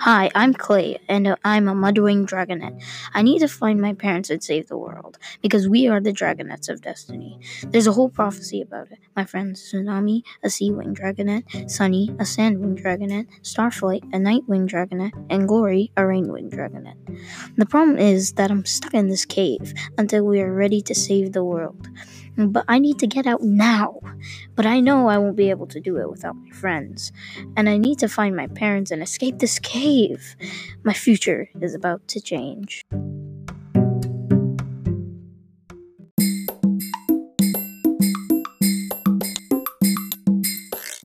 Hi, I'm Clay, and I'm a Mudwing Dragonet. I need to find my parents and save the world, because we are the Dragonets of Destiny. There's a whole prophecy about it. My friends Tsunami, a Sea Wing Dragonet, Sunny, a Sand Wing Dragonet, Starflight, a Night Wing Dragonet, and Glory, a Rain Wing Dragonet. The problem is that I'm stuck in this cave until we are ready to save the world. But I need to get out now. But I know I won't be able to do it without my friends. And I need to find my parents and escape this cave. My future is about to change.